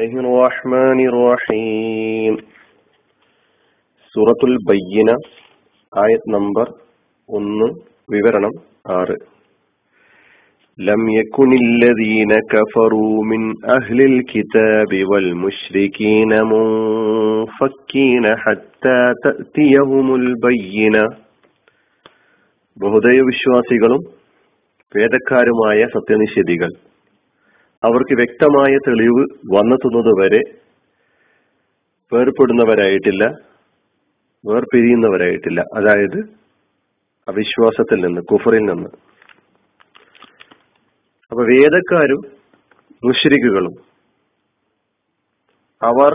الله الرحمن الرحيم സൂറത്തുൽ ബയ്യന ആയത് നമ്പർ ഒന്ന് വിവരണം ആറ് لم يكن الذين كفروا من أهل الكتاب والمشركين منفكين حتى تأتيهم البينة ബഹുദൈവ വിശ്വാസികളും വേദക്കാരുമായ സത്യനിഷേധികൾ അവർക്ക് വ്യക്തമായ തെളിവ് വന്നെത്തുന്നത് വരെ വേർപ്പെടുന്നവരായിട്ടില്ല വേർപിരിയുന്നവരായിട്ടില്ല. അതായത് അവിശ്വാസത്തിൽ നിന്ന് കുഫറിൽ നിന്ന്. അപ്പൊ വേദക്കാരും മുഷരിക്കുകളും അവർ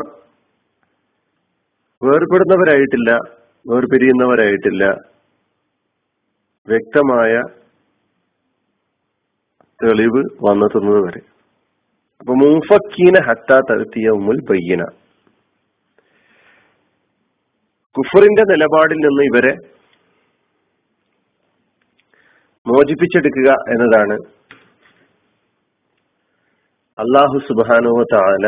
വേർപെടുന്നവരായിട്ടില്ല വേർപിരിയുന്നവരായിട്ടില്ല വ്യക്തമായ തെളിവ് വന്നെത്തുന്നത് വരെ അപ്പൊ ഹത്താ തരുത്തിയ ഉമ്മുൽ ബയ്യന. കുഫറിന്റെ നിലപാടിൽ നിന്ന് ഇവരെ മോചിപ്പിച്ചെടുക്കുക എന്നതാണ് അള്ളാഹു സുബാനുവ താല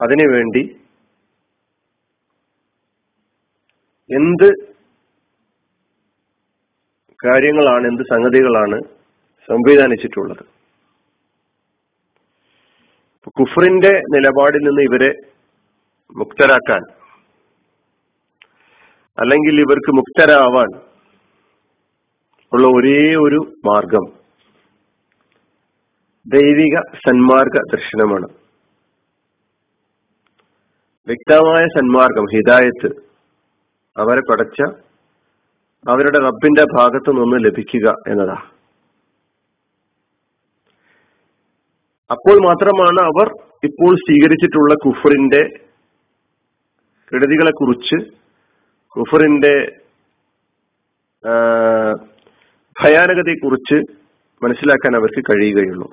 അതിനുവേണ്ടി എന്ത് കാര്യങ്ങളാണ് എന്ത് സംഗതികളാണ് സംവിധാനിച്ചിട്ടുള്ളത്. കുഫറിന്റെ നിലപാടിൽ നിന്ന് ഇവരെ മുക്തരാക്കാൻ അല്ലെങ്കിൽ ഇവർക്ക് മുക്തരാവാൻ ഉള്ള ഒരേ ഒരു മാർഗം ദൈവിക സന്മാർഗ ദർശനമാണ്. വ്യക്തമായ സന്മാർഗം ഹിദായത്ത് അവരെ പടച്ച അവരുടെ റബ്ബിന്റെ ഭാഗത്തു നിന്ന് ലഭിക്കുക എന്നതാ അപ്പോൾ മാത്രമാണ് അവർ ഇപ്പോൾ സ്വീകരിച്ചിട്ടുള്ള കുഫറിന്റെ കെടുതികളെ കുറിച്ച് കുഫറിന്റെ ഭയാനകതയെ കുറിച്ച് മനസ്സിലാക്കാൻ അവർക്ക് കഴിയുകയുള്ളൂ.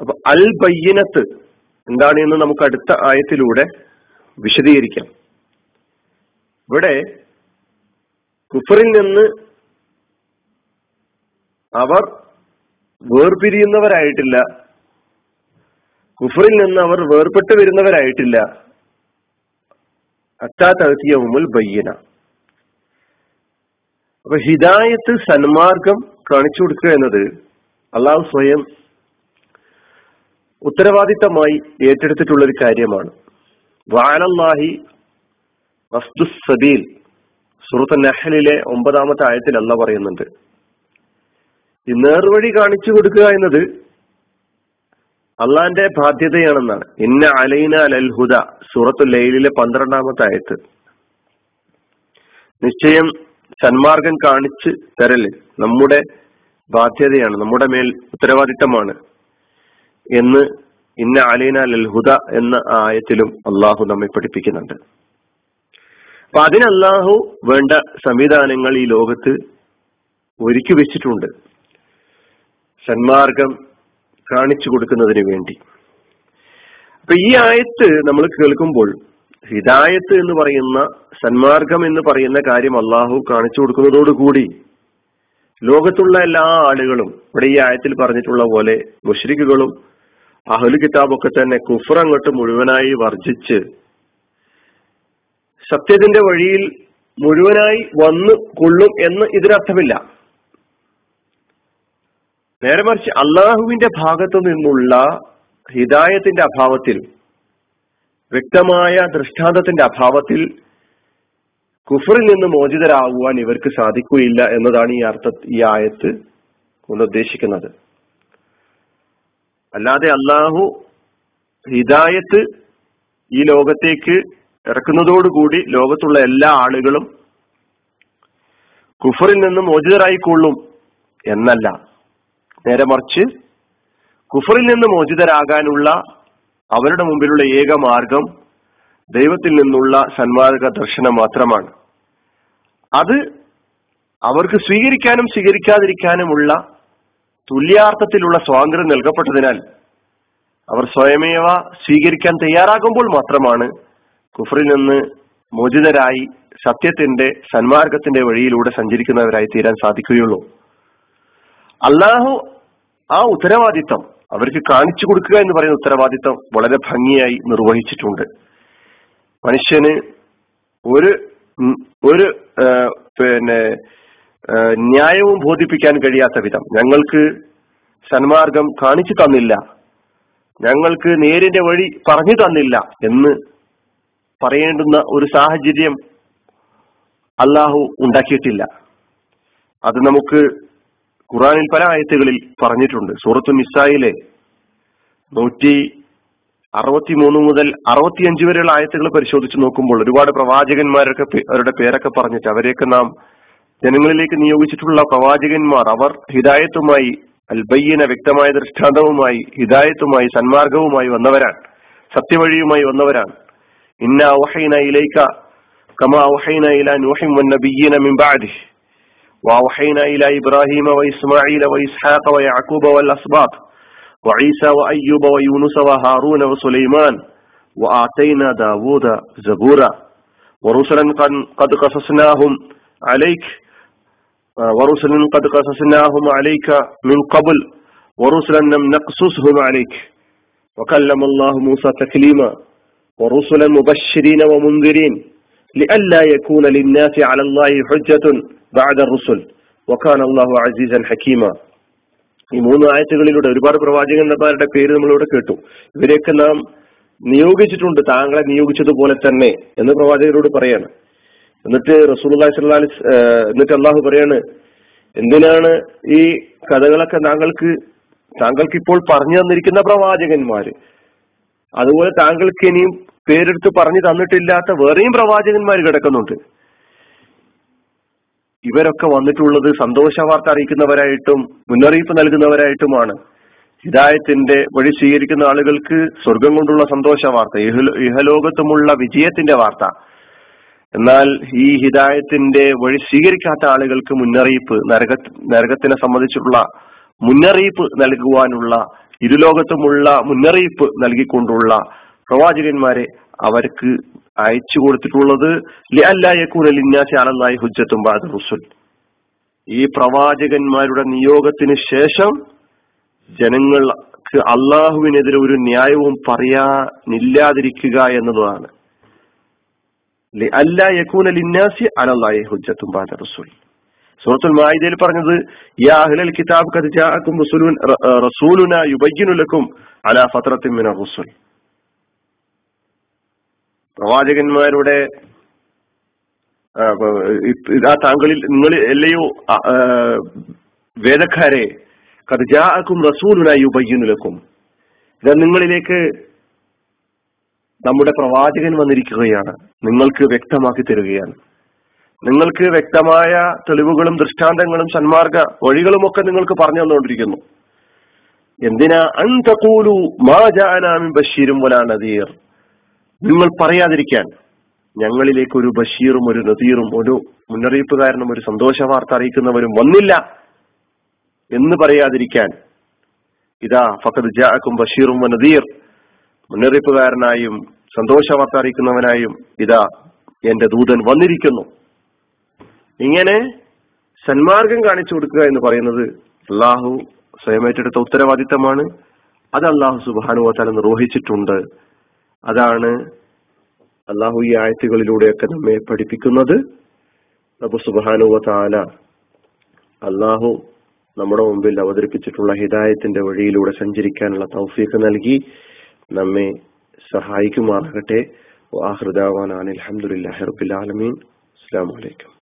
അപ്പൊ അൽ ബയ്യനത്ത് എന്താണ് എന്ന് നമുക്ക് അടുത്ത ആയത്തിലൂടെ വിശദീകരിക്കാം. ഇവിടെ കുഫറിൽ നിന്ന് അവർ വേർപിരിയുന്നവരായിട്ടില്ല. കുഫറിൽ നിന്ന് അവർ വേർപെട്ട് വരുന്നവരായിട്ടില്ല. അത്താത്തഴത്തിയവുമുൽ ബയ്യന. അപ്പൊ ഹിദായത്ത് സന്മാർഗം കാണിച്ചു കൊടുക്കുക എന്നത് അള്ളാഹു സ്വയം ഉത്തരവാദിത്തമായി ഏറ്റെടുത്തിട്ടുള്ള ഒരു കാര്യമാണ് വാലല്ലാഹി വസ്തുസബീൽ സുഹൃത്ത് നഹലിലെ ഒമ്പതാമത്തെ ആയത്തിൽ അല്ല പറയുന്നുണ്ട്. ഈ നേർവഴി കാണിച്ചു കൊടുക്കുക എന്നത് അള്ളാന്റെ ബാധ്യതയാണെന്നാണ്. ഇന്ന അലൈന അലൽഹുദ സൂറത്തു ലൈലിലെ പന്ത്രണ്ടാമത്തെ ആയത്ത്. നിശ്ചയം സന്മാർഗം കാണിച്ച് തരൽ നമ്മുടെ ബാധ്യതയാണ് നമ്മുടെ മേൽ ഉത്തരവാദിത്തമാണ് എന്ന് ഇന്ന അലൈന അലൽ ഹുദ എന്ന ആയത്തിലും അള്ളാഹു നമ്മെ പഠിപ്പിക്കുന്നുണ്ട്. അപ്പൊ അതിന് അള്ളാഹു വേണ്ട സംവിധാനങ്ങൾ ഈ ലോകത്ത് ഒരുക്കി വെച്ചിട്ടുണ്ട്. സന്മാർഗം കാണിച്ചു കൊടുക്കുന്നതിന് വേണ്ടി. അപ്പൊ ഈ ആയത്ത് നമ്മൾ കേൾക്കുമ്പോൾ ഹിദായത്ത് എന്ന് പറയുന്ന സന്മാർഗം എന്ന് പറയുന്ന കാര്യം അള്ളാഹു കാണിച്ചു കൊടുക്കുന്നതോടുകൂടി ലോകത്തുള്ള എല്ലാ ആളുകളും ഇവിടെ ഈ ആയത്തിൽ പറഞ്ഞിട്ടുള്ള പോലെ മുഷ്രിഖുകളും അഹുൽ കിതാബൊക്കെ തന്നെ കുഫർ അങ്ങോട്ട് മുഴുവനായി വർജിച്ച് സത്യത്തിന്റെ വഴിയിൽ മുഴുവനായി വന്ന് കൊള്ളും എന്ന് ഇതിനർത്ഥമില്ല. നേരെ മറിച്ച് അള്ളാഹുവിന്റെ ഭാഗത്തു നിന്നുള്ള ഹിദായത്തിന്റെ അഭാവത്തിൽ വ്യക്തമായ ദൃഷ്ടാന്തത്തിന്റെ അഭാവത്തിൽ കുഫറിൽ നിന്ന് മോചിതരാകുവാൻ ഇവർക്ക് സാധിക്കുകയില്ല എന്നതാണ് ഈ അർത്ഥ ഈ ആയത്ത് കൊണ്ട് ഉദ്ദേശിക്കുന്നത്. അല്ലാതെ അള്ളാഹു ഹിദായത്ത് ഈ ലോകത്തേക്ക് ഇറക്കുന്നതോടുകൂടി ലോകത്തുള്ള എല്ലാ ആളുകളും കുഫറിൽ നിന്ന് മോചിതരായിക്കൊള്ളും എന്നല്ല. നേരെ മറിച്ച് കുഫറിൽ നിന്ന് മോചിതരാകാനുള്ള അവരുടെ മുമ്പിലുള്ള ഏക മാർഗം ദൈവത്തിൽ നിന്നുള്ള സന്മാർഗ ദർശനം മാത്രമാണ്. അത് അവർക്ക് സ്വീകരിക്കാനും സ്വീകരിക്കാതിരിക്കാനുമുള്ള തുല്യാർത്ഥത്തിലുള്ള സ്വാതന്ത്ര്യം നൽകപ്പെട്ടതിനാൽ അവർ സ്വയമേവ സ്വീകരിക്കാൻ തയ്യാറാകുമ്പോൾ മാത്രമാണ് കുഫറിൽ നിന്ന് മോചിതരായി സത്യത്തിന്റെ സന്മാർഗത്തിന്റെ വഴിയിലൂടെ സഞ്ചരിക്കുന്നവരായി തീരാൻ സാധിക്കുകയുള്ളൂ. അള്ളാഹു ആ ഉത്തരവാദിത്തം അവർക്ക് കാണിച്ചു കൊടുക്കുക എന്ന് പറയുന്ന ഉത്തരവാദിത്തം വളരെ ഭംഗിയായി നിർവഹിച്ചിട്ടുണ്ട്. മനുഷ്യന് ഒരു ഒരു പിന്നെ ന്യായവും ബോധിപ്പിക്കാൻ കഴിയാത്ത വിധം ഞങ്ങൾക്ക് സന്മാർഗം കാണിച്ചു തന്നില്ല. ഞങ്ങൾക്ക് നേരിന്റെ വഴി പറഞ്ഞു തന്നില്ല എന്ന് പറയേണ്ടുന്ന ഒരു സാഹചര്യം അള്ളാഹു ഉണ്ടാക്കിയിട്ടില്ല. അത് നമുക്ക് ഖുറാനിൽ പല ആയത്തുകളിൽ പറഞ്ഞിട്ടുണ്ട്. സൂറത്തു നിസായിലെ നൂറ്റി അറുപത്തിമൂന്ന് മുതൽ അറുപത്തിയഞ്ച് വരെയുള്ള ആയത്തുകൾ പരിശോധിച്ച് നോക്കുമ്പോൾ ഒരുപാട് പ്രവാചകന്മാരൊക്കെ അവരുടെ പേരൊക്കെ പറഞ്ഞിട്ട് അവരെയൊക്കെ നാം ജനങ്ങളിലേക്ക് നിയോഗിച്ചിട്ടുള്ള പ്രവാചകന്മാർ അവർ ഹിദായത്തുമായി അൽബയ്യന വ്യക്തമായ ദൃഷ്ടാന്തവുമായി ഹിദായത്തുമായി സന്മാർഗവുമായി വന്നവരാണ്. സത്യവഴിയുമായി വന്നവരാണ്. ഇന്ന ഔഹൈന ഇലൈക്ക കമാ ഔഹൈന ഇല നൂഹിം വന്നബിയ്യന മിൻ ബഅദിഹി. وأوحينا إلى إبراهيم وإسماعيل وإسحاق ويعقوب والأسباط وعيسى وأيوب ويونس وهارون وسليمان وآتينا داود زبورا ورسلا قد قصصناهم عليك ورسلا قد قصصناهم عليك من قبل ورسلا لم نقصصهم عليك. وكلم الله موسى تكليما ورسلا مبشرين ومنذرين. لئلا يكون للناس على الله حجة بعد الرسل وكان الله عزيزا حكيما ഈ മൂന്ന് ആയത്തുകളിലൂടെ ഒരുപാട് പ്രവാചകന്മാരുടെ പേര് നമ്മളിവിടെ കേട്ടു ഇവരെയൊക്കെ നാം നിയോഗിച്ചിട്ടുണ്ട് താങ്കളെ നിയോഗിച്ചതുപോലെ തന്നെ എന്ന് പ്രവാചകരോട് പറയാണ് എന്നിട്ട് റസൂൽ എന്നിട്ട് അള്ളാഹു പറയാണ് എന്തിനാണ് ഈ കഥകളൊക്കെ താങ്കൾക്ക് താങ്കൾക്ക് ഇപ്പോൾ പറഞ്ഞു തന്നിരിക്കുന്ന പ്രവാചകന്മാര് അതുപോലെ താങ്കൾക്ക് ഇനിയും പേരെടുത്ത് പറഞ്ഞു തന്നിട്ടില്ലാത്ത വേറെയും പ്രവാചകന്മാർ കിടക്കുന്നുണ്ട്. ഇവരൊക്കെ വന്നിട്ടുള്ളത് സന്തോഷ വാർത്ത അറിയിക്കുന്നവരായിട്ടും മുന്നറിയിപ്പ് നൽകുന്നവരായിട്ടുമാണ്. ഹിദായത്തിന്റെ വഴി സ്വീകരിക്കുന്ന ആളുകൾക്ക് സ്വർഗം കൊണ്ടുള്ള സന്തോഷ വാർത്ത ഇഹലോകത്തുമുള്ള വിജയത്തിന്റെ വാർത്ത. എന്നാൽ ഈ ഹിദായത്തിന്റെ വഴി സ്വീകരിക്കാത്ത ആളുകൾക്ക് മുന്നറിയിപ്പ് നരക നരകത്തിനെ സംബന്ധിച്ചുള്ള മുന്നറിയിപ്പ് നൽകുവാനുള്ള ഇരുലോകത്തുമുള്ള മുന്നറിയിപ്പ് നൽകിക്കൊണ്ടുള്ള പ്രവാചകന്മാരെ അവർക്ക് അയച്ചു കൊടുത്തിട്ടുള്ളത് അലല്ലായി ഹുജ്ജത്തും റുസുൽ. ഈ പ്രവാചകന്മാരുടെ നിയോഗത്തിന് ശേഷം ജനങ്ങൾക്ക് അള്ളാഹുവിനെതിരെ ഒരു ന്യായവും പറയാനില്ലാതിരിക്കുക എന്നതാണ്. അല്ല യക്കൂന ലിന്നാസി അലല്ലാഹി ഹുജ്ജത്തും ബാദ റസൂൽ. സൂറത്തുൽ മായിദയിൽ പറഞ്ഞത് യാ അഹ്ലൽ കിതാബ് ഖദ് ജാഅക്കും റസൂലുന യുബയ്യിനു ലക്കും അലാ ഫത്രത്തിൻ മിന റസൂൽ. പ്രവാചകന്മാരുടെ ഇതാ താങ്കളിൽ നിങ്ങൾ എല്ലയോ വേദക്കാരെ കർജാക്കും റസൂലിനായി ഉപയ്യുനുലക്കും ഇതാ നിങ്ങളിലേക്ക് നമ്മുടെ പ്രവാചകൻ വന്നിരിക്കുകയാണ്. നിങ്ങൾക്ക് വ്യക്തമാക്കി തരികയാണ്. നിങ്ങൾക്ക് വ്യക്തമായ തെളിവുകളും ദൃഷ്ടാന്തങ്ങളും സന്മാർഗ വഴികളും ഒക്കെ നിങ്ങൾക്ക് പറഞ്ഞു തന്നുകൊണ്ടിരിക്കുന്നു. എന്തിനാ? അന്തകൂലു മാ മാജാനാമി ബഷീരും വലാ നദീർ. നിങ്ങൾ പറയാതിരിക്കാൻ ഞങ്ങളിലേക്ക് ഒരു ബഷീറും ഒരു നദീറും ഒരു മുന്നറിയിപ്പുകാരനും ഒരു സന്തോഷ വാർത്ത അറിയിക്കുന്നവരും വന്നില്ല എന്ന് പറയാതിരിക്കാൻ ഇതാ ഫക്കത് ജാക്കും ബഷീറും നദീർ മുന്നറിയിപ്പുകാരനായും സന്തോഷ വാർത്ത അറിയിക്കുന്നവനായും ഇതാ എന്റെ ദൂതൻ വന്നിരിക്കുന്നു. ഇങ്ങനെ സന്മാർഗം കാണിച്ചു കൊടുക്കുക എന്ന് പറയുന്നത് അള്ളാഹു സ്വയമേറ്റെടുത്ത ഉത്തരവാദിത്തമാണ്. അത് അള്ളാഹു സുബാനുവത്താല നിർവഹിച്ചിട്ടുണ്ട്. അതാണ് ഈ ആയത്തുകളിലൂടെയൊക്കെ നമ്മെ പഠിപ്പിക്കുന്നത്. അബു സുബാനുവ താല അള്ളാഹു നമ്മുടെ മുമ്പിൽ അവതരിപ്പിച്ചിട്ടുള്ള ഹിദായത്തിന്റെ വഴിയിലൂടെ സഞ്ചരിക്കാനുള്ള തൗഫീഖ് നൽകി നമ്മെ സഹായിക്കുമാറാകട്ടെ. വാഹൃദാവാൻ അലഹമുല്ലാ ആലമീൻ. അസ്സാം വലൈക്കും